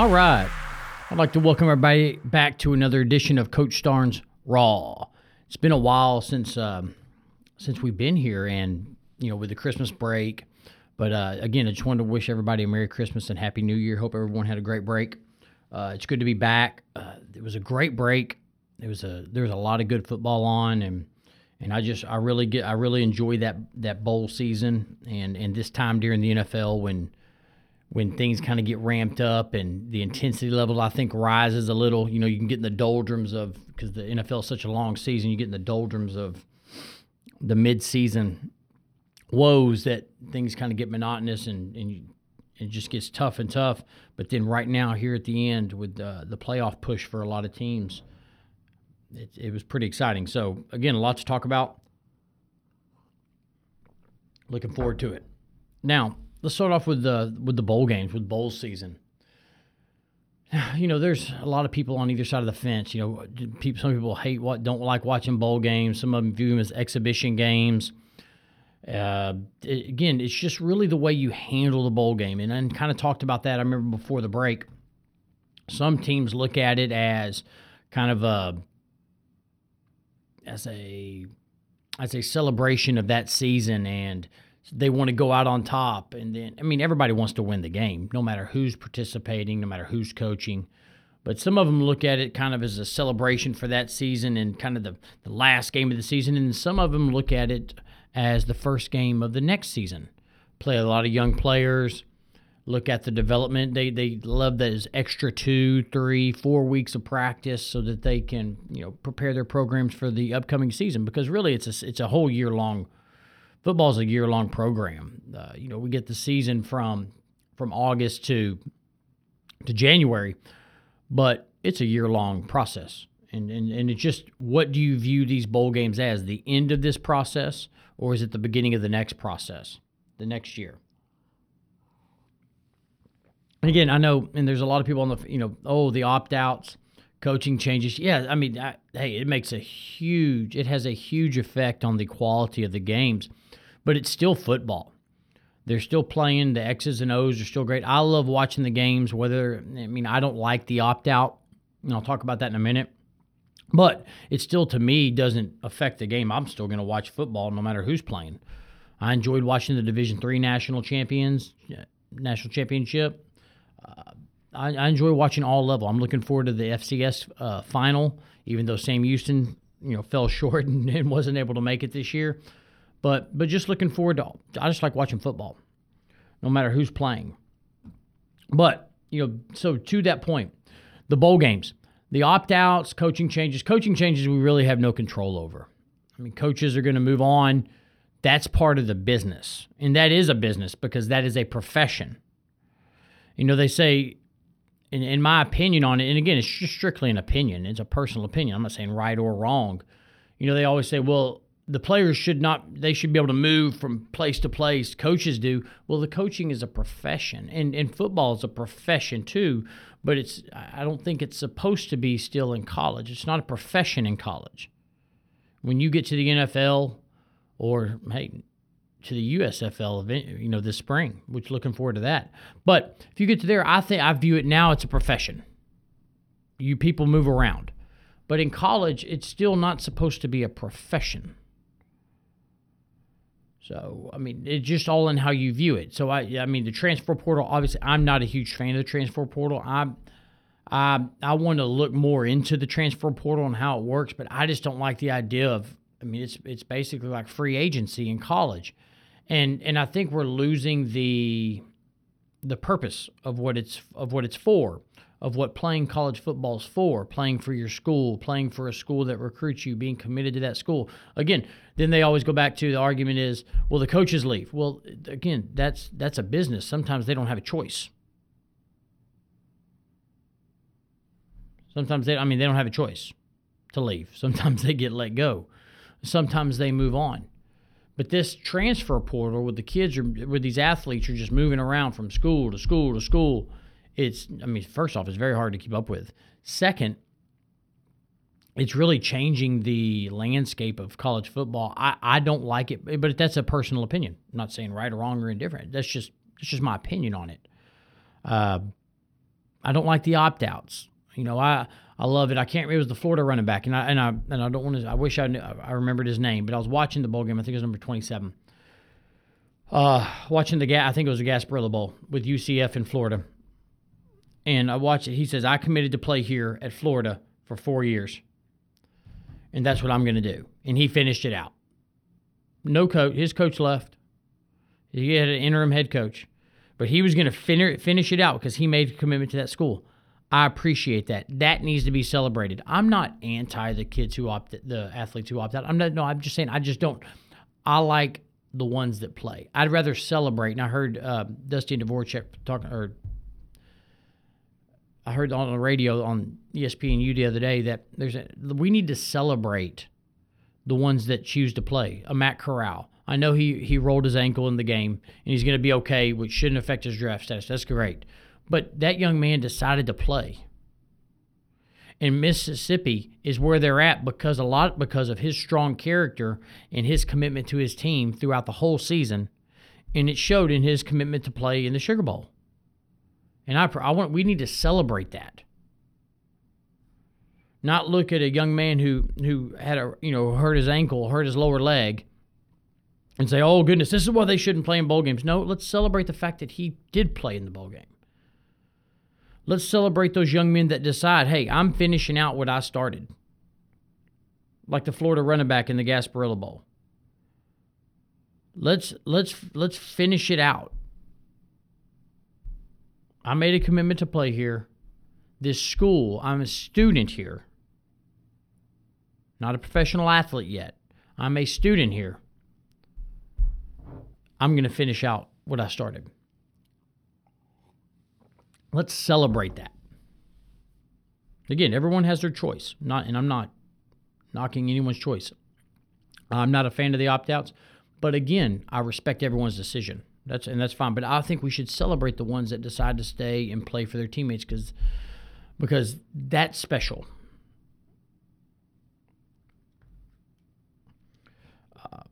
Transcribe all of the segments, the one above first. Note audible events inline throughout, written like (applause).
All right. I'd like to welcome everybody back to another edition of Coach Starnes Raw. It's been a while since um, since we've been here, and you know, with the Christmas break. But uh, again, I just wanted to wish everybody a Merry Christmas and Happy New Year. Hope everyone had a great break. Uh, it's good to be back. Uh, it was a great break. It was a there was a lot of good football on, and and I just I really get I really enjoy that that bowl season and and this time during the NFL when when things kind of get ramped up and the intensity level I think rises a little. You know, you can get in the doldrums of because the NFL is such a long season. You get in the doldrums of the mid-season woes that things kind of get monotonous and and it just gets tough and tough. But then right now here at the end with the the playoff push for a lot of teams, it, it was pretty exciting. So again, a lot to talk about. Looking forward to it. Now let's start off with the with the bowl games with bowl season. (sighs) You know, there's a lot of people on either side of the fence. You know, people, some people hate what don't like watching bowl games. Some of them view them as exhibition games. Uh, it, again, it's just really the way you handle the bowl game, and I kind of talked about that. I remember before the break. Some teams look at it as kind of a as a as a celebration of that season and they want to go out on top and then i mean everybody wants to win the game no matter who's participating no matter who's coaching. But some of them look at it kind of as a celebration for that season and kind of the, the last game of the season. And some of them look at it as the first game of the next season. Play a lot of young players look at the development. They they love those extra two three four weeks of practice so that they can you know prepare their programs for the upcoming season because really it's a it's a whole year long football is a year long program. Uh, you know, we get the season from from August to to January, but it's a year long process. And, and and it's just what do you view these bowl games as the end of this process or is it the beginning of the next process the next year and again i know and there's a lot of people on the you know oh the opt-outs coaching changes yeah i mean I, hey it makes a huge it has a huge effect on the quality of the games but it's still football. They're still playing. The X's and O's are still great. I love watching the games. Whether I mean, I don't like the opt out. And I'll talk about that in a minute. But it still, to me, doesn't affect the game. I'm still going to watch football no matter who's playing. I enjoyed watching the Division Three national champions, national championship. Uh, I, I, enjoy watching all level. I'm looking forward to the FCS uh, final, even though Sam Houston, you know, fell (laughs) short and, and wasn't able to make it this year. But but just looking forward to. I just like watching football, no matter who's playing. But you know, so to that point, the bowl games, the opt outs, coaching changes, coaching changes we really have no control over. I mean, coaches are going to move on. That's part of the business, and that is a business because that is a profession. You know, they say in, in, my opinion on it, and again, it's just strictly an opinion. It's a personal opinion. I'm not saying right or wrong. You know, they always say, well, the players should not they should be able to move from place to place. Coaches do. Well the coaching is a profession and and football is a profession too but it's i don't think it's supposed to be still in college. It's not a profession in college. When you get to the nfl or hey to the usfl event you know this spring which looking forward to that. But if you get to there i think i view it now it's a profession. You people move around. But in college it's still not supposed to be a profession so I mean, it's just all in how you view it. So I, I mean, the transfer portal. Obviously, I'm not a huge fan of the transfer portal. I'm, I, I want to look more into the transfer portal and how it works, but I just don't like the idea of. I mean, it's it's basically like free agency in college, and and I think we're losing the, the purpose of what it's of what it's for of what playing college football is for playing for your school, playing for a school that recruits you, being committed to that school. Again, then they always go back to the argument is, well, the coaches leave. Well, again, that's that's a business. Sometimes they don't have a choice. Sometimes they I mean they don't have a choice to leave. (laughs) Sometimes they get let go. Sometimes they move on. But this transfer portal with the kids are with these athletes are just moving around from school to school to school it's I mean, first off, it's very hard to keep up with. Second, it's really changing the landscape of college football. I, I don't like it, but that's a personal opinion. I'm not saying right or wrong or indifferent. That's just that's just my opinion on it. Uh, I don't like the opt outs. You know, I I love it. I can't. Remember it was the Florida running back, and I and I and I don't want to. I wish I knew. I remembered his name, but I was watching the bowl game. I think it was number twenty seven. Uh, watching the. I think it was the Gasparilla Bowl with UCF in Florida, and I watched it. He says I committed to play here at Florida for four years, and that's what I'm going to do. And he finished it out. No coach. His coach left. He had an interim head coach, but he was going to fin- finish it out because he made a commitment to that school. I appreciate that. That needs to be celebrated. I'm not anti the kids who opt, the athletes who opt out. I'm not. No, I'm just saying. I just don't. I like the ones that play. I'd rather celebrate. And I heard uh, Dusty Dvoracek talking, or I heard on the radio on ESPNU the other day that there's a, we need to celebrate the ones that choose to play. A Matt Corral. I know he he rolled his ankle in the game and he's going to be okay, which shouldn't affect his draft status. That's great. But that young man decided to play. And Mississippi is where they're at because a lot because of his strong character and his commitment to his team throughout the whole season, and it showed in his commitment to play in the Sugar Bowl. And I, I want we need to celebrate that. Not look at a young man who who had a you know hurt his ankle, hurt his lower leg, and say, "Oh goodness, this is why they shouldn't play in bowl games." No, let's celebrate the fact that he did play in the bowl game. Let's celebrate those young men that decide, hey, I'm finishing out what I started. Like the Florida running back in the Gasparilla Bowl. Let's let's let's finish it out. I made a commitment to play here. This school, I'm a student here. Not a professional athlete yet. I'm a student here. I'm going to finish out what I started. Let's celebrate that. Again, everyone has their choice. Not and I'm not knocking anyone's choice. I'm not a fan of the opt-outs, but again, I respect everyone's decision. That's and that's fine. But I think we should celebrate the ones that decide to stay and play for their teammates because because that's special. Uh,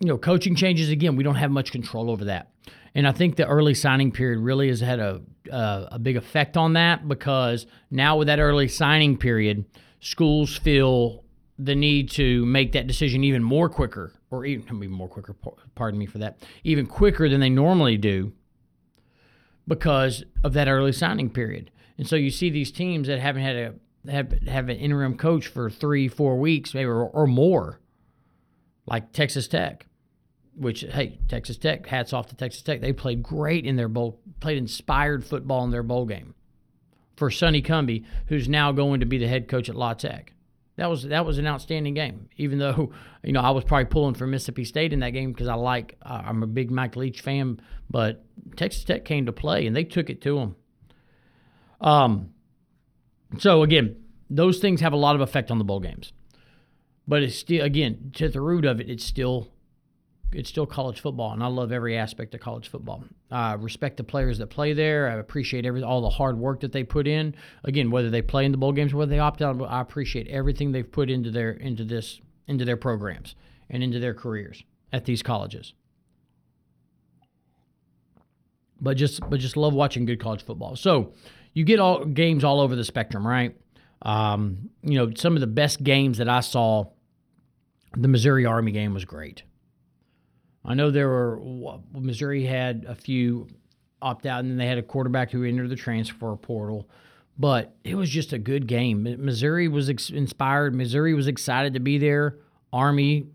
you know, coaching changes again. We don't have much control over that. And I think the early signing period really has had a uh, a big effect on that because now with that early signing period, schools feel the need to make that decision even more quicker, or even I more quicker. Pardon me for that, even quicker than they normally do because of that early signing period. And so you see these teams that haven't had a have have an interim coach for three, four weeks, maybe or, or more, like Texas Tech which hey, Texas Tech, hats off to Texas Tech. They played great in their bowl, played inspired football in their bowl game. For Sonny Cumbie, who's now going to be the head coach at La Tech. That was that was an outstanding game. Even though (laughs) you know I was probably pulling for Mississippi State in that game because I like I'm a big Mike Leach fan, but Texas Tech came to play and they took it to them. Um, so again, those things have a lot of effect on the bowl games, but it's still again to the root of it, it's still it's still college football, and I love every aspect of college football. I respect the players that play there. I appreciate every all the hard work that they put in. Again, whether they play in the bowl games or whether they opt out, I appreciate everything they've put into their into this into their programs and into their careers at these colleges. But just but just love watching good college football. So you get all games all over the spectrum, right? Um, you know, some of the best games that I saw. The Missouri Army game was great. I know there were Missouri had a few opt out, and then they had a quarterback who entered the transfer portal. But it was just a good game. Missouri was ex- inspired. Missouri was excited to be there. Army,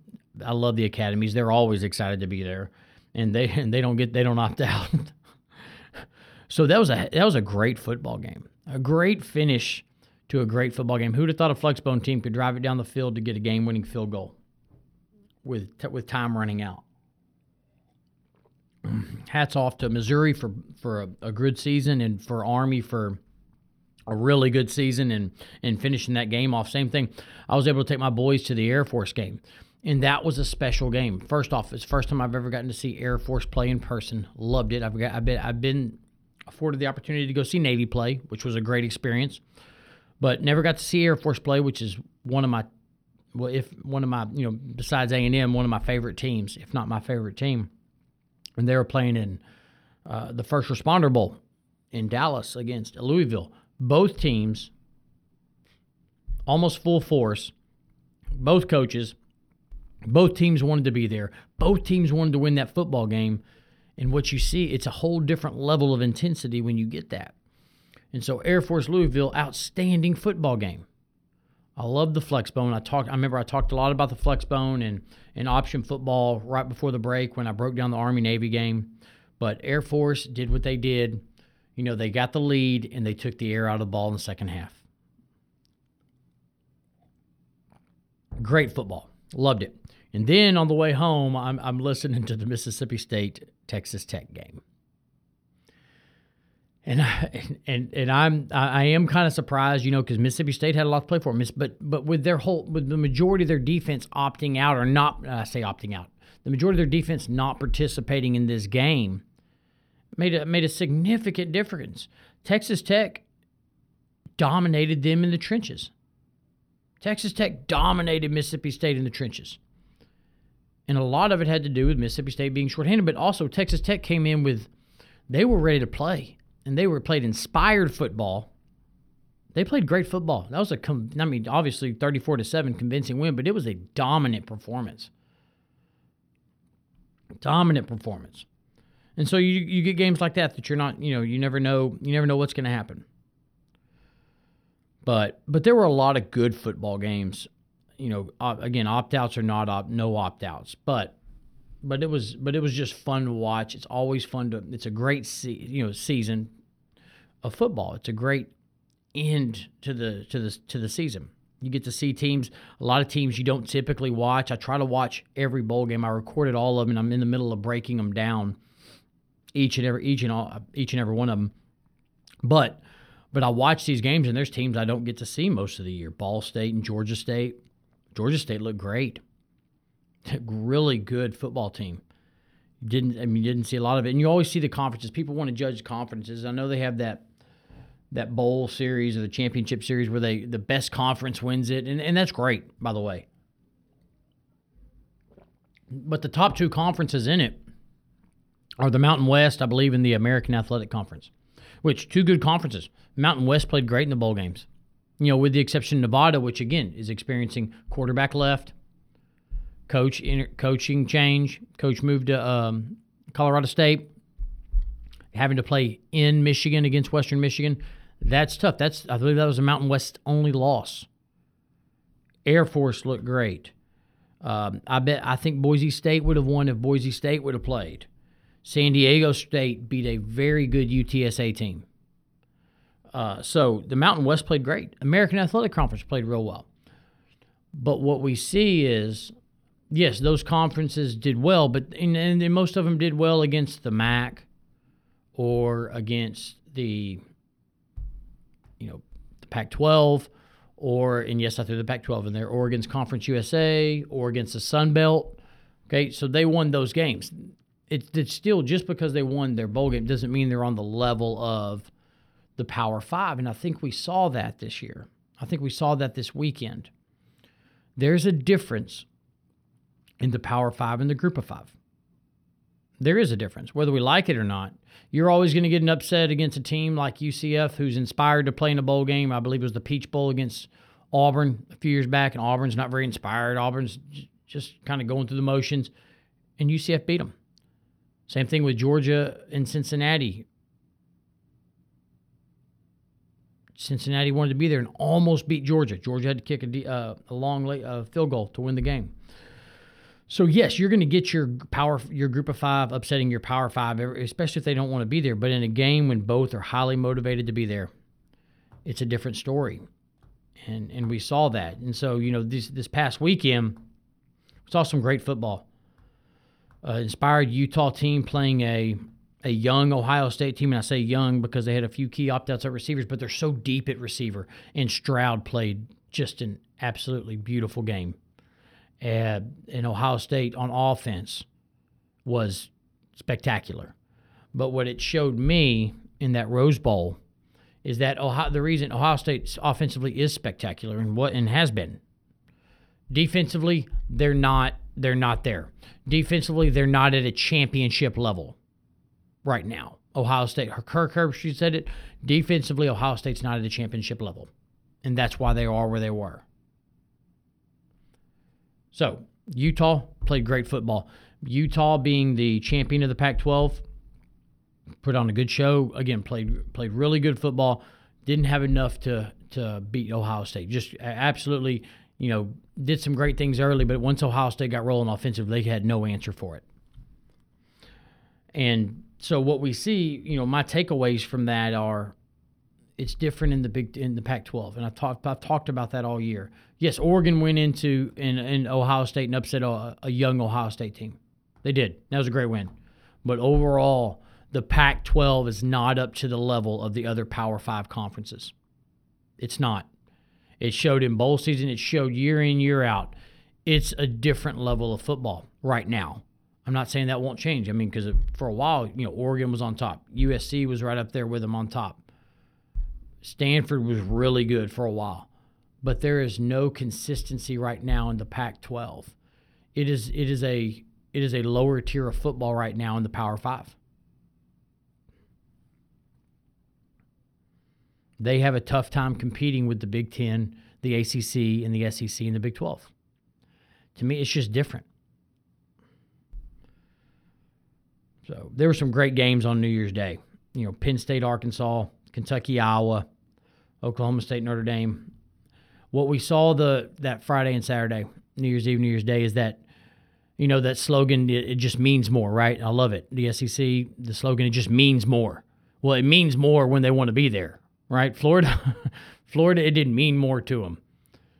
I love the academies. They're always excited to be there, and they and they don't get they don't opt out. (laughs) so that was a that was a great football game. A great finish to a great football game. Who'd have thought a flexbone team could drive it down the field to get a game winning field goal with with time running out? Hats off to Missouri for for a, a, good season and for Army for a really good season and and finishing that game off. Same thing. I was able to take my boys to the Air Force game, and that was a special game. First off, it's first time I've ever gotten to see Air Force play in person. Loved it. I've got, I've been I've been afforded the opportunity to go see Navy play, which was a great experience, but never got to see Air Force play, which is one of my well, if one of my you know besides A and M, one of my favorite teams, if not my favorite team and they were playing in uh, the First Responder Bowl in Dallas against Louisville. Both teams almost full force. Both coaches, both teams wanted to be there. Both teams wanted to win that football game. And what you see, it's a whole different level of intensity when you get that. And so Air Force Louisville, outstanding football game. I love the flex bone. I talked. I remember I talked a lot about the flex bone and and option football right before the break when I broke down the Army Navy game. But Air Force did what they did. You know, they got the lead and they took the air out of the ball in the second half. Great football. Loved it. And then on the way home, I'm, I'm listening to the Mississippi State Texas Tech game and and and I'm I am kind of surprised, you know, because Mississippi State had a lot to play for. But but with their whole with the majority of their defense opting out or not, I say opting out, the majority of their defense not participating in this game made a made a significant difference. Texas Tech dominated them in the trenches. Texas Tech dominated Mississippi State in the trenches. And a lot of it had to do with Mississippi State being shorthanded, but also Texas Tech came in with they were ready to play and they were played inspired football. They played great football. That was a, I mean, obviously 34 to 7 convincing win, but it was a dominant performance. Dominant performance. And so you you get games like that that you're not, you know, you never know, you never know what's going to happen. But but there were a lot of good football games. You know, again, opt outs or not opt, no opt outs, but but it was but it was just fun to watch. It's always fun to. It's a great se- you know season of football. It's a great end to the to the to the season. You get to see teams, a lot of teams you don't typically watch. I try to watch every bowl game. I recorded all of them, and I'm in the middle of breaking them down, each and every each and all each and every one of them. But but I watch these games, and there's teams I don't get to see most of the year. Ball State and Georgia State. Georgia State looked great. (laughs) really good football team. Didn't I mean didn't see a lot of it, and you always see the conferences. People want to judge conferences. I know they have that that bowl series or the championship series where they the best conference wins it, and, and that's great, by the way. But the top two conferences in it are the Mountain West, I believe, in the American Athletic Conference, which two good conferences. Mountain West played great in the bowl games. You know, with the exception of Nevada, which again is experiencing quarterback left, coach inter- coaching change. Coach moved to um, Colorado State, having to play in Michigan against Western Michigan. That's tough. That's I believe that was a Mountain West only loss. Air Force looked great. Um, I bet I think Boise State would have won if Boise State would have played. San Diego State beat a very good UTSA team. Uh, so the Mountain West played great. American Athletic Conference played real well. But what we see is, yes, those conferences did well, but and, and most of them did well against the MAC or against the you know, the Pac 12, or, and yes, I threw the Pac 12 in there, Oregon's Conference USA, or against the Sun Belt. Okay, so they won those games. It's still just because they won their bowl game doesn't mean they're on the level of the Power Five. And I think we saw that this year. I think we saw that this weekend. There's a difference in the Power Five and the Group of Five. There is a difference, whether we like it or not. You're always going to get an upset against a team like UCF, who's inspired to play in a bowl game. I believe it was the Peach Bowl against Auburn a few years back, and Auburn's not very inspired. Auburn's just kind of going through the motions, and UCF beat them. Same thing with Georgia and Cincinnati. Cincinnati wanted to be there and almost beat Georgia. Georgia had to kick a, uh, a long late, uh, field goal to win the game. So yes, you're going to get your power, your group of five upsetting your power five, especially if they don't want to be there. But in a game when both are highly motivated to be there, it's a different story, and and we saw that. And so you know this this past weekend, we saw some great football. Uh, inspired Utah team playing a a young Ohio State team, and I say young because they had a few key opt outs at receivers, but they're so deep at receiver. And Stroud played just an absolutely beautiful game uh, in Ohio State on offense was spectacular. But what it showed me in that Rose Bowl is that Ohio, the reason Ohio State offensively is spectacular and what and has been. Defensively, they're not they're not there. Defensively, they're not at a championship level right now. Ohio State. Kirk Herbstreit said it. Defensively, Ohio State's not at a championship level, and that's why they are where they were. So Utah played great football. Utah being the champion of the Pac-12, put on a good show. Again, played played really good football. Didn't have enough to to beat Ohio State. Just absolutely, you know, did some great things early, but once Ohio State got rolling offensively, they had no answer for it. And so what we see, you know, my takeaways from that are it's different in the big in the Pac-12, and I've talked I've talked about that all year. Yes, Oregon went into in, in Ohio State and upset a, a young Ohio State team. They did. That was a great win. But overall, the Pac 12 is not up to the level of the other Power Five conferences. It's not. It showed in bowl season, it showed year in, year out. It's a different level of football right now. I'm not saying that won't change. I mean, because for a while, you know, Oregon was on top, USC was right up there with them on top. Stanford was really good for a while, but there is no consistency right now in the Pac-12. It is it is a it is a lower tier of football right now in the Power Five. They have a tough time competing with the Big Ten, the ACC, and the SEC and the Big 12. To me, it's just different. So there were some great games on New Year's Day. You know, Penn State, Arkansas, Kentucky, Iowa, Oklahoma State, Notre Dame. What we saw the that Friday and Saturday, New Year's Eve, New Year's Day, is that you know that slogan. It, it just means more, right? I love it. The SEC, the slogan, it just means more. Well, it means more when they want to be there, right? Florida, (laughs) Florida, it didn't mean more to them.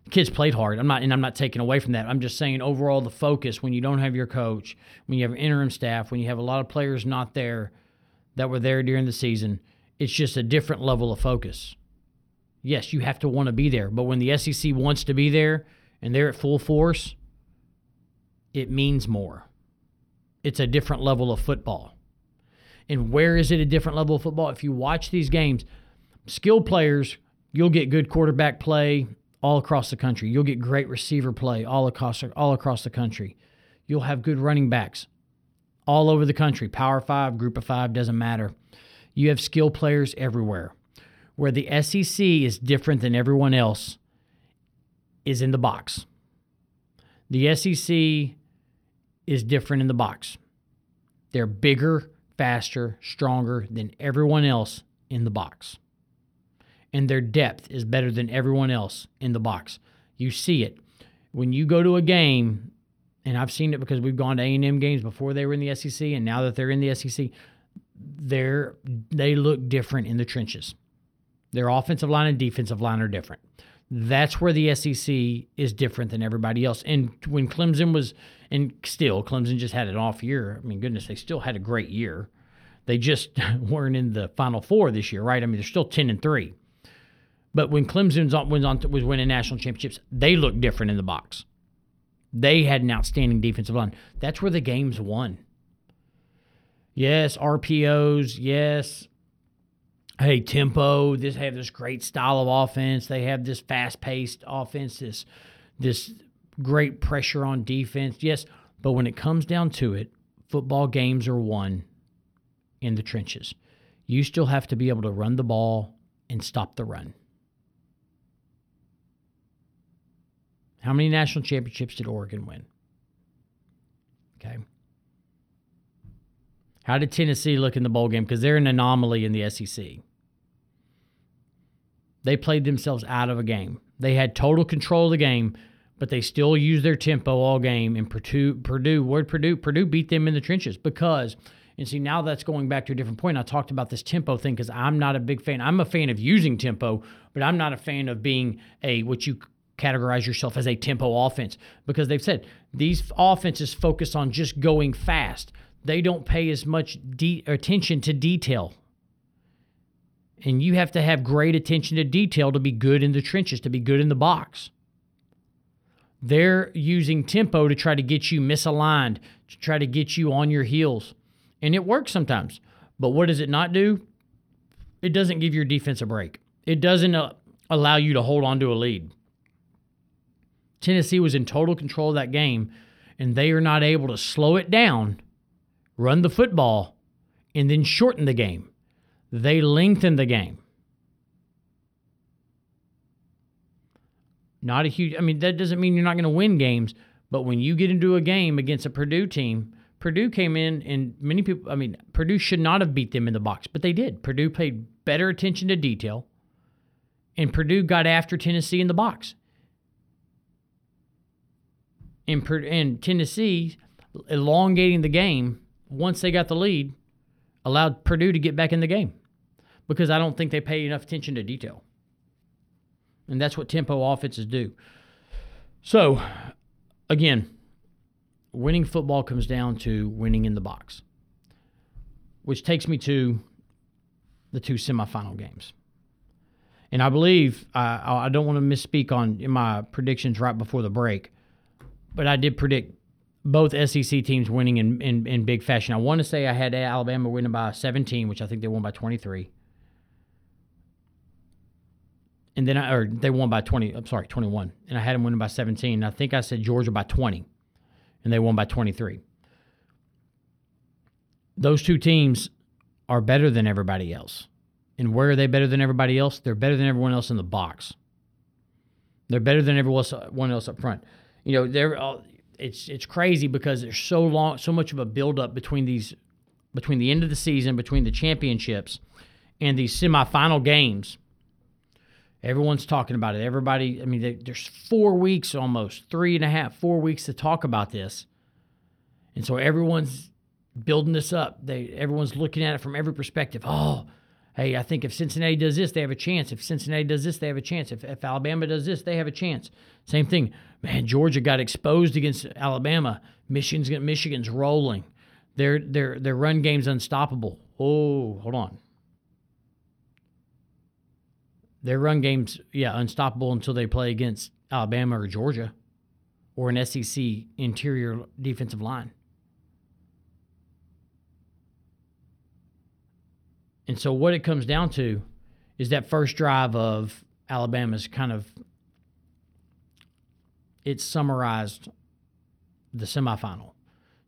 Kids played hard. I'm not, and I'm not taking away from that. I'm just saying overall the focus when you don't have your coach, when you have interim staff, when you have a lot of players not there that were there during the season, it's just a different level of focus. Yes, you have to want to be there, but when the SEC wants to be there and they're at full force, it means more. It's a different level of football. And where is it a different level of football? If you watch these games, skilled players, you'll get good quarterback play all across the country. You'll get great receiver play all across all across the country. You'll have good running backs all over the country. Power 5, group of 5 doesn't matter. You have skill players everywhere. Where the SEC is different than everyone else is in the box. The SEC is different in the box. They're bigger, faster, stronger than everyone else in the box and their depth is better than everyone else in the box. You see it when you go to a game, and I've seen it because we've gone to A and M games before they were in the SEC, and now that they're in the SEC, they're they look different in the trenches. Their offensive line and defensive line are different. That's where the SEC is different than everybody else. And when Clemson was, and still Clemson just had an off year. I mean, goodness, they still had a great year. They just (laughs) weren't in the Final Four this year, right? I mean, they're still ten and three. But when Clemson was was winning national championships, they looked different in the box. They had an outstanding defensive line. That's where the game's won. Yes, RPOs. Yes, hey tempo. This have this great style of offense. They have this fast paced offense. This this great pressure on defense. Yes, but when it comes down to it, football games are won in the trenches. You still have to be able to run the ball and stop the run. How many national championships did Oregon win? Okay. How did Tennessee look in the bowl game? Because they're an anomaly in the SEC. They played themselves out of a game. They had total control of the game, but they still used their tempo all game. And Purdue, Purdue, word Purdue, Purdue beat them in the trenches because, and see, now that's going back to a different point. I talked about this tempo thing because I'm not a big fan. I'm a fan of using tempo, but I'm not a fan of being a what you categorize yourself as a tempo offense because they've said these offenses focus on just going fast. They don't pay as much de- attention to detail. And you have to have great attention to detail to be good in the trenches, to be good in the box. They're using tempo to try to get you misaligned, to try to get you on your heels. And it works sometimes. But what does it not do? It doesn't give your defense a break. It doesn't uh, allow you to hold on to a lead. Tennessee was in total control of that game, and they are not able to slow it down, run the football, and then shorten the game. They lengthen the game. Not a huge, I mean, that doesn't mean you're not going to win games, but when you get into a game against a Purdue team, Purdue came in and many people, I mean, Purdue should not have beat them in the box, but they did. Purdue paid better attention to detail, and Purdue got after Tennessee in the box. And, and Tennessee, elongating the game once they got the lead, allowed Purdue to get back in the game because I don't think they pay enough attention to detail. And that's what tempo offenses do. So, again, winning football comes down to winning in the box, which takes me to the two semifinal games. And I believe I, I don't want to misspeak on my predictions right before the break, but I did predict both SEC teams winning in, in, in big fashion. I want to say I had Alabama winning by 17, which I think they won by 23 and then I, or they won by 20. I'm sorry, 21, and I had them winning by 17. I think I said Georgia by 20, and they won by 23. Those two teams are better than everybody else. And where are they better than everybody else? They're better than everyone else in the box. They're better than everyone else up front. You know, they're uh, it's it's crazy because there's so long, so much of a buildup between these, between the end of the season, between the championships, and these semifinal games Everyone's talking about it. Everybody, I mean, they, there's four weeks almost, three and a half, four weeks to talk about this. And so everyone's building this up. They everyone's looking at it from every perspective. Oh, hey, I think if Cincinnati does this, they have a chance. If Cincinnati does this, they have a chance. If, if Alabama does this, they have a chance. Same thing. Man, Georgia got exposed against Alabama. Michigan's Michigan's rolling. Their their their run game's unstoppable. Oh, hold on. Their run game's yeah unstoppable until they play against Alabama or Georgia, or an SEC interior defensive line. And so what it comes down to is that first drive of Alabama's kind of it summarized the semifinal.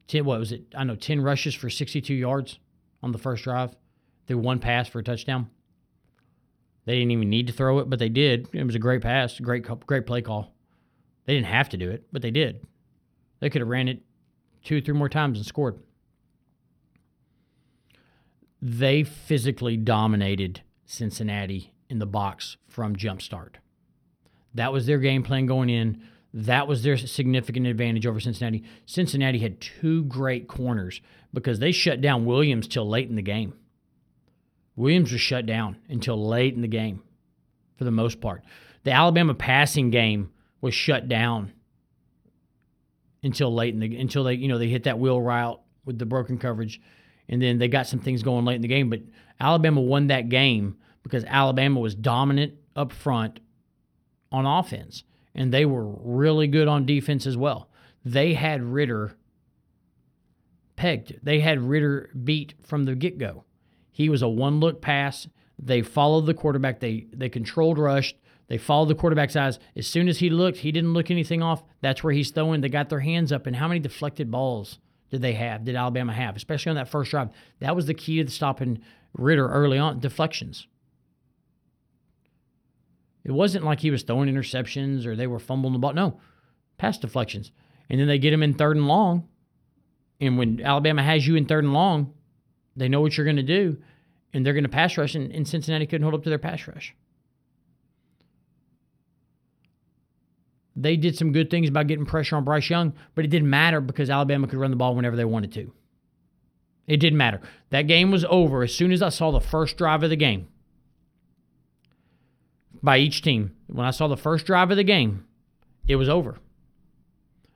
Ten, what was it? I know ten rushes for sixty-two yards on the first drive. They one pass for a touchdown. They didn't even need to throw it, but they did. It was a great pass, great great play call. They didn't have to do it, but they did. They could have ran it two, three more times and scored. They physically dominated Cincinnati in the box from jump start. That was their game plan going in. That was their significant advantage over Cincinnati. Cincinnati had two great corners because they shut down Williams till late in the game. Williams was shut down until late in the game for the most part. The Alabama passing game was shut down until late in the until they you know they hit that wheel route with the broken coverage and then they got some things going late in the game but Alabama won that game because Alabama was dominant up front on offense and they were really good on defense as well. They had Ridder pegged. They had Ridder beat from the get-go. He was a one look pass. They followed the quarterback. They they controlled rushed. They followed the quarterback's eyes. As soon as he looked, he didn't look anything off. That's where he's throwing. They got their hands up. And how many deflected balls did they have? Did Alabama have, especially on that first drive? That was the key to stopping Ridder early on. Deflections. It wasn't like he was throwing interceptions or they were fumbling the ball. No, pass deflections. And then they get him in third and long. And when Alabama has you in third and long, they know what you're going to do and they're going to pass rush, and, and Cincinnati couldn't hold up to their pass rush. They did some good things about getting pressure on Bryce Young, but it didn't matter because Alabama could run the ball whenever they wanted to. It didn't matter. That game was over as soon as I saw the first drive of the game by each team. When I saw the first drive of the game, it was over. I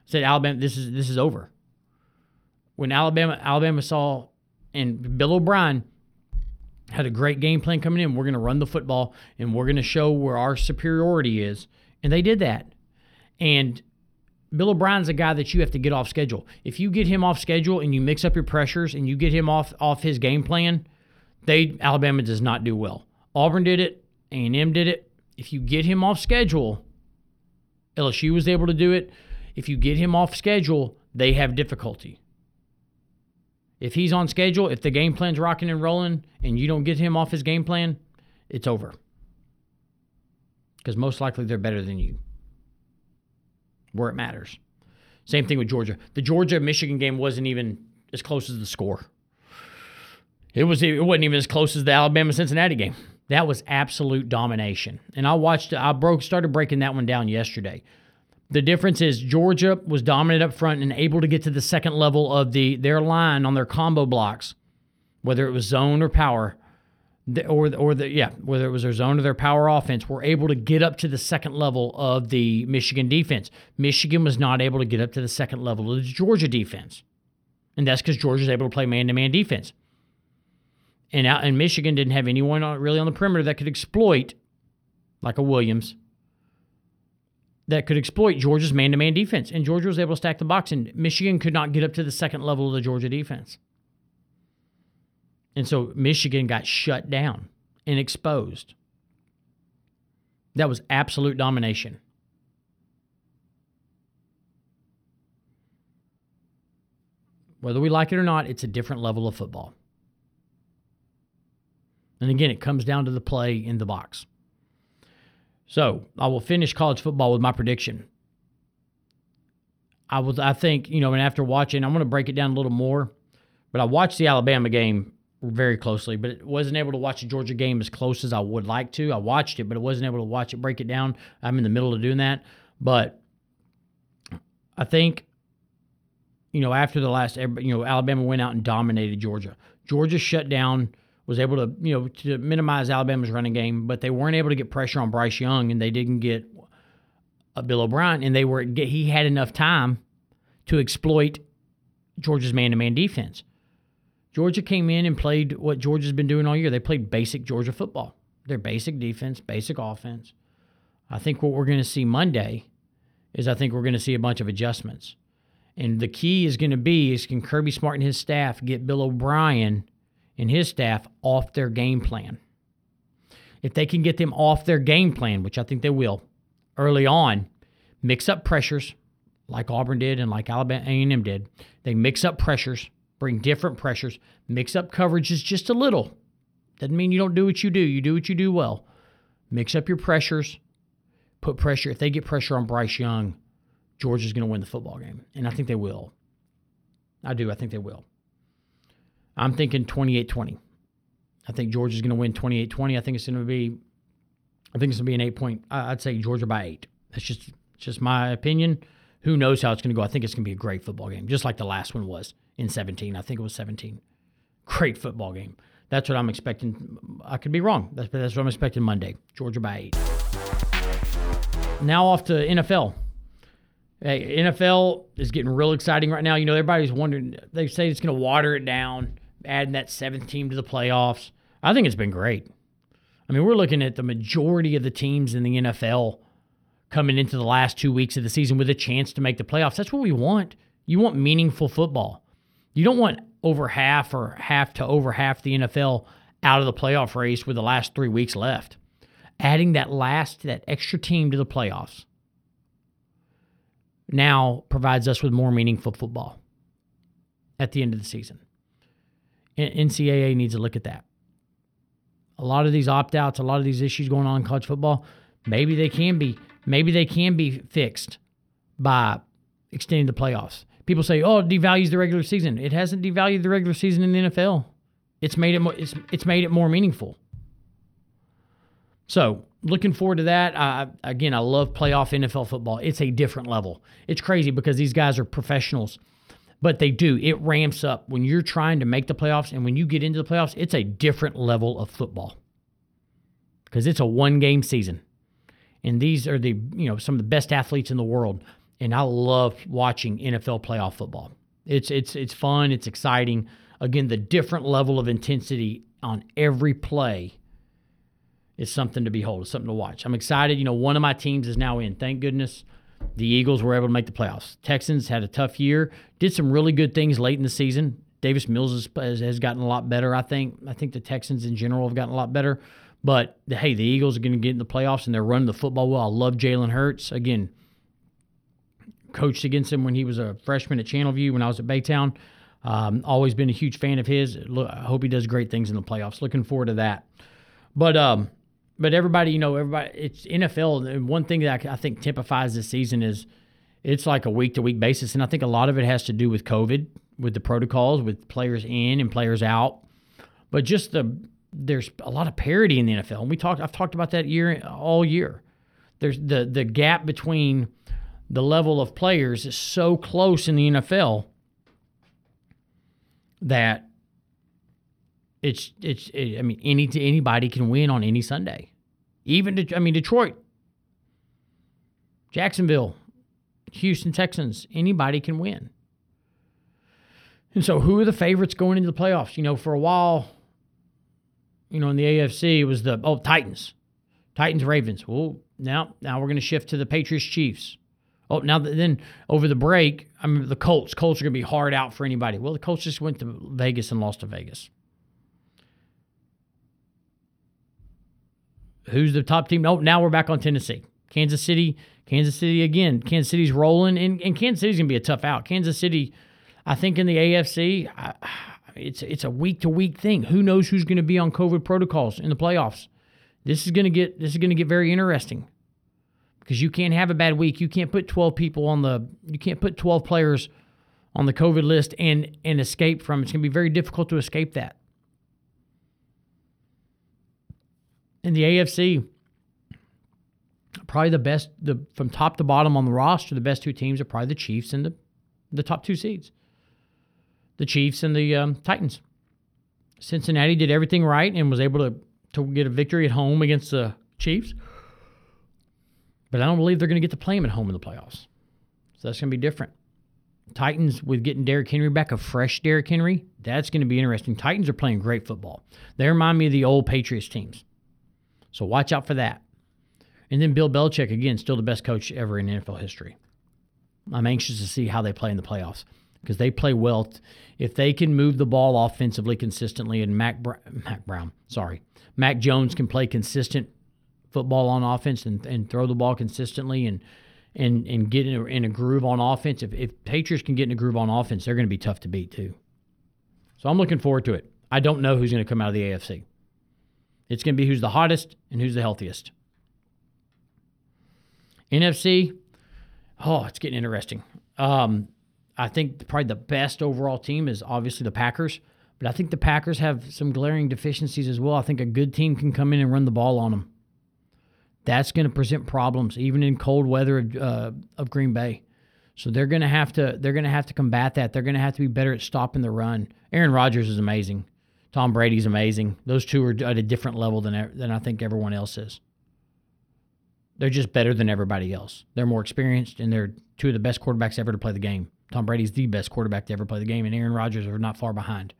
said Alabama, this is this is over. When Alabama Alabama saw and Bill O'Brien had a great game plan coming in. We're going to run the football and we're going to show where our superiority is. And they did that. And Bill O'Brien's a guy that you have to get off schedule. If you get him off schedule and you mix up your pressures and you get him off off his game plan, they Alabama does not do well. Auburn did it, A&M did it. If you get him off schedule, LSU was able to do it. If you get him off schedule, they have difficulty. If he's on schedule, if the game plan's rocking and rolling, and you don't get him off his game plan, it's over. Because most likely they're better than you. Where it matters. Same thing with Georgia. The Georgia Michigan game wasn't even as close as the score. It was it wasn't even as close as the Alabama Cincinnati game. That was absolute domination. And I watched I broke started breaking that one down yesterday. The difference is Georgia was dominant up front and able to get to the second level of the their line on their combo blocks, whether it was zone or power, or or the yeah, whether it was their zone or their power offense, were able to get up to the second level of the Michigan defense. Michigan was not able to get up to the second level of the Georgia defense, and that's because Georgia's able to play man-to-man defense. And out Michigan didn't have anyone really on the perimeter that could exploit, like a Williams, that could exploit Georgia's man to man defense. And Georgia was able to stack the box, and Michigan could not get up to the second level of the Georgia defense. And so Michigan got shut down and exposed. That was absolute domination. Whether we like it or not, it's a different level of football. And again, it comes down to the play in the box. So I will finish college football with my prediction. I was, I think, you know, and after watching, I'm going to break it down a little more. But I watched the Alabama game very closely, but it wasn't able to watch the Georgia game as close as I would like to. I watched it, but I wasn't able to watch it, break it down. I'm in the middle of doing that. But I think, you know, after the last, you know, Alabama went out and dominated Georgia. Georgia shut down was able to, you know, to minimize Alabama's running game, but they weren't able to get pressure on Bryce Young, and they didn't get uh, Bill O'Brien, and they were he had enough time to exploit Georgia's man-to-man defense. Georgia came in and played what Georgia's been doing all year. They played basic Georgia football. Their basic defense, basic offense. I think what we're going to see Monday is I think we're going to see a bunch of adjustments. And the key is going to be is can Kirby Smart and his staff get Bill O'Brien and his staff off their game plan. If they can get them off their game plan, which I think they will, early on, mix up pressures like Auburn did and like Alabama A&M did. They mix up pressures, bring different pressures, mix up coverages just a little. Doesn't mean you don't do what you do. You do what you do well. Mix up your pressures, put pressure. If they get pressure on Bryce Young, Georgia's going to win the football game. And I think they will. I do. I think they will. I'm thinking 28 20. I think Georgia's going to win 28 20. I think it's going to be, I think it's going to be an eight point, I'd say Georgia by eight. That's just, just my opinion. Who knows how it's going to go? I think it's going to be a great football game, just like the last one was in 17. I think it was 17. Great football game. That's what I'm expecting. I could be wrong. That's, that's what I'm expecting Monday. Georgia by eight. Now off to NFL. Hey, NFL is getting real exciting right now. You know, everybody's wondering. They say it's going to water it down adding that seventh team to the playoffs. I think it's been great. I mean, we're looking at the majority of the teams in the NFL coming into the last two weeks of the season with a chance to make the playoffs. That's what we want. You want meaningful football. You don't want over half or half to over half the NFL out of the playoff race with the last three weeks left. Adding that last, that extra team to the playoffs now provides us with more meaningful football at the end of the season. NCAA needs to look at that. A lot of these opt outs, a lot of these issues going on in college football, maybe they can be maybe they can be fixed by extending the playoffs. People say, "Oh, it devalues the regular season." It hasn't devalued the regular season in the NFL. It's made it more, it's it's made it more meaningful. So, looking forward to that. I, again, I love playoff NFL football. It's a different level. It's crazy because these guys are professionals but they do. It ramps up when you're trying to make the playoffs, and when you get into the playoffs, it's a different level of football because it's a one game season. And these are the, you know, some of the best athletes in the world. And I love watching NFL playoff football. It's it's it's fun, it's exciting. Again, the different level of intensity on every play is something to behold, it's something to watch. I'm excited. You know, one of my teams is now in. Thank goodness. The Eagles were able to make the playoffs. Texans had a tough year, did some really good things late in the season. Davis Mills has, has gotten a lot better, I think. I think the Texans in general have gotten a lot better. But hey, the Eagles are going to get in the playoffs and they're running the football well. I love Jalen Hurts. Again, coached against him when he was a freshman at Channelview when I was at Baytown. Um, always been a huge fan of his. I hope he does great things in the playoffs. Looking forward to that. But um, but everybody, you know, everybody, it's NFL. And one thing that I, think typifies this season is it's like a week to week basis, and I think a lot of it has to do with COVID, with the protocols, with players in and players out. But just the there's a lot of parity in the NFL, and we talked. I've talked about that year all year. There's the the gap between the level of players is so close in the NFL that it's it's it, I mean any anybody can win on any Sunday. Even I mean Detroit, Jacksonville, Houston Texans, anybody can win. And so who are the favorites going into the playoffs? You know, for a while, you know, in the AFC it was the oh Titans. Titans Ravens. Well, now now we're going to shift to the Patriots Chiefs. Oh, now then over the break, I mean the Colts. Colts are going to be hard out for anybody. Well, the Colts just went to Vegas and lost to Vegas. Who's the top team? Oh, now we're back on Tennessee. Kansas City. Kansas City again. Kansas City's rolling, and, and Kansas City's going to be a tough out. Kansas City, I think in the AFC, I, it's it's a week to week thing. Who knows who's going to be on COVID protocols in the playoffs? This is to get this is to get very interesting because you can't have a bad week. You can't put 12 people on the you can't put 12 players on the COVID list and and escape from. It's going to be very difficult to escape that. In the AFC, probably the best the from top to bottom on the roster, the best two teams are probably the Chiefs and the the top two seeds. The Chiefs and the um, Titans. Cincinnati did everything right and was able to to get a victory at home against the Chiefs. But I don't believe they're going to get to play them at home in the playoffs. So that's going to be different. Titans with getting Derrick Henry back, a fresh Derrick Henry, that's going to be interesting. Titans are playing great football. They remind me of the old Patriots teams. So watch out for that. And then Bill Belichick, again, still the best coach ever in NFL history. I'm anxious to see how they play in the playoffs because they play well. If they can move the ball offensively consistently, and Mac, Mac Brown, sorry, Mac Jones can play consistent football on offense and, and throw the ball consistently and and and get in a, in a groove on offense. If, if Patriots can get in a groove on offense, they're going to be tough to beat too. So I'm looking forward to it. I don't know who's going to come out of the AFC. It's going to be who's the hottest and who's the healthiest. NFC, oh, it's getting interesting. Um, I think probably the best overall team is obviously the Packers, but I think the Packers have some glaring deficiencies as well. I think a good team can come in and run the ball on them that's going to present problems even in cold weather of, uh, of Green Bay. So they're going to have to they're going to have to combat that. They're going to have to be better at stopping the run. Aaron Rodgers is amazing. Tom Brady's amazing. Those two are at a different level than than I think everyone else is. They're just better than everybody else. They're more experienced and they're two of the best quarterbacks ever to play the game. Tom Brady's the best quarterback to ever play the game, and Aaron Rodgers are not far behind.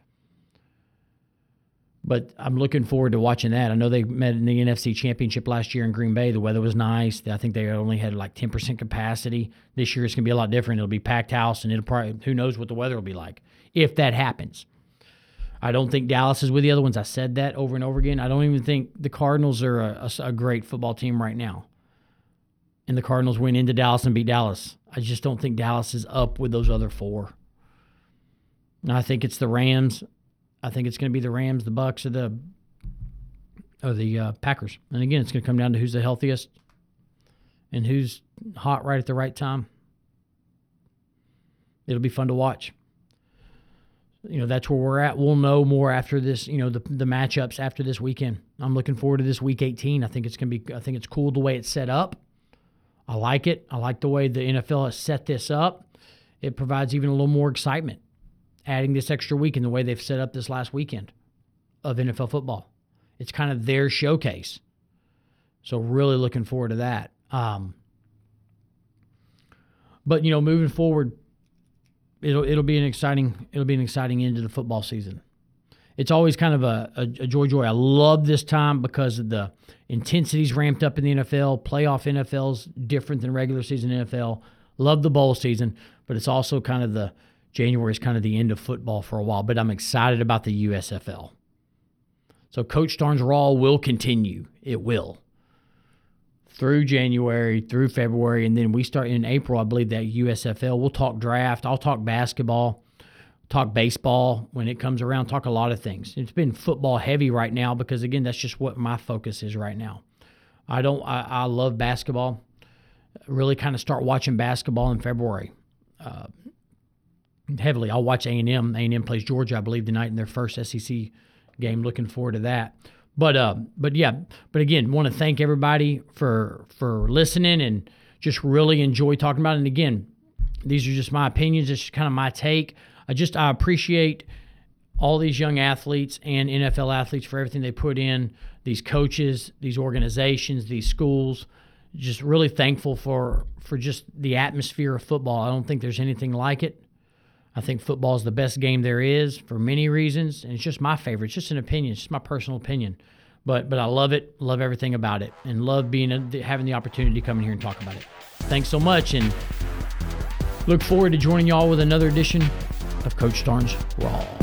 But I'm looking forward to watching that. I know they met in the NFC Championship last year in Green Bay. The weather was nice. I think they only had like 10% capacity. This year it's going to be a lot different. It'll be packed house, and it'll probably who knows what the weather will be like if that happens. I don't think Dallas is with the other ones. I said that over and over again. I don't even think the Cardinals are a, a, a great football team right now. And the Cardinals went into Dallas and beat Dallas. I just don't think Dallas is up with those other four. And I think it's the Rams. I think it's going to be the Rams, the Bucs, or the or the uh, Packers. And again, it's going to come down to who's the healthiest and who's hot right at the right time. It'll be fun to watch. You know, that's where we're at. We'll know more after this, you know, the the matchups after this weekend. I'm looking forward to this week 18. I think it's going to be I think it's cool the way it's set up. I like it. I like the way the NFL has set this up. It provides even a little more excitement adding this extra week in the way they've set up this last weekend of NFL football. It's kind of their showcase. So really looking forward to that. Um, but you know, moving forward, it'll it'll be an exciting it'll be an exciting end to the football season. It's always kind of a, a, a joy joy. I love this time because of the intensity's ramped up in the NFL. Playoff NFL's different than regular season NFL. Love the bowl season, but it's also kind of the January is kind of the end of football for a while, but I'm excited about the USFL. So Coach Starnes Raw will continue. It will. Through January, through February, and then we start in April, I believe that USFL. We'll talk draft. I'll talk basketball, talk baseball when it comes around, talk a lot of things. It's been football heavy right now because again, that's just what my focus is right now. I don't. I, I love basketball. Really, kind of start watching basketball in February. Uh, heavily, I'll watch A and M. A and M plays Georgia, I believe, tonight in their first SEC game. Looking forward to that. But uh, but yeah, but again, want to thank everybody for for listening and just really enjoy talking about it. And again, these are just my opinions. It's kind of my take. I just I appreciate all these young athletes and NFL athletes for everything they put in. These coaches, these organizations, these schools. Just really thankful for for just the atmosphere of football. I don't think there's anything like it. I think football is the best game there is for many reasons, and it's just my favorite. It's just an opinion. It's just my personal opinion, but but I love it. Love everything about it, and love being a, having the opportunity to come in here and talk about it. Thanks so much, and look forward to joining y'all with another edition of Coach Starnes Raw.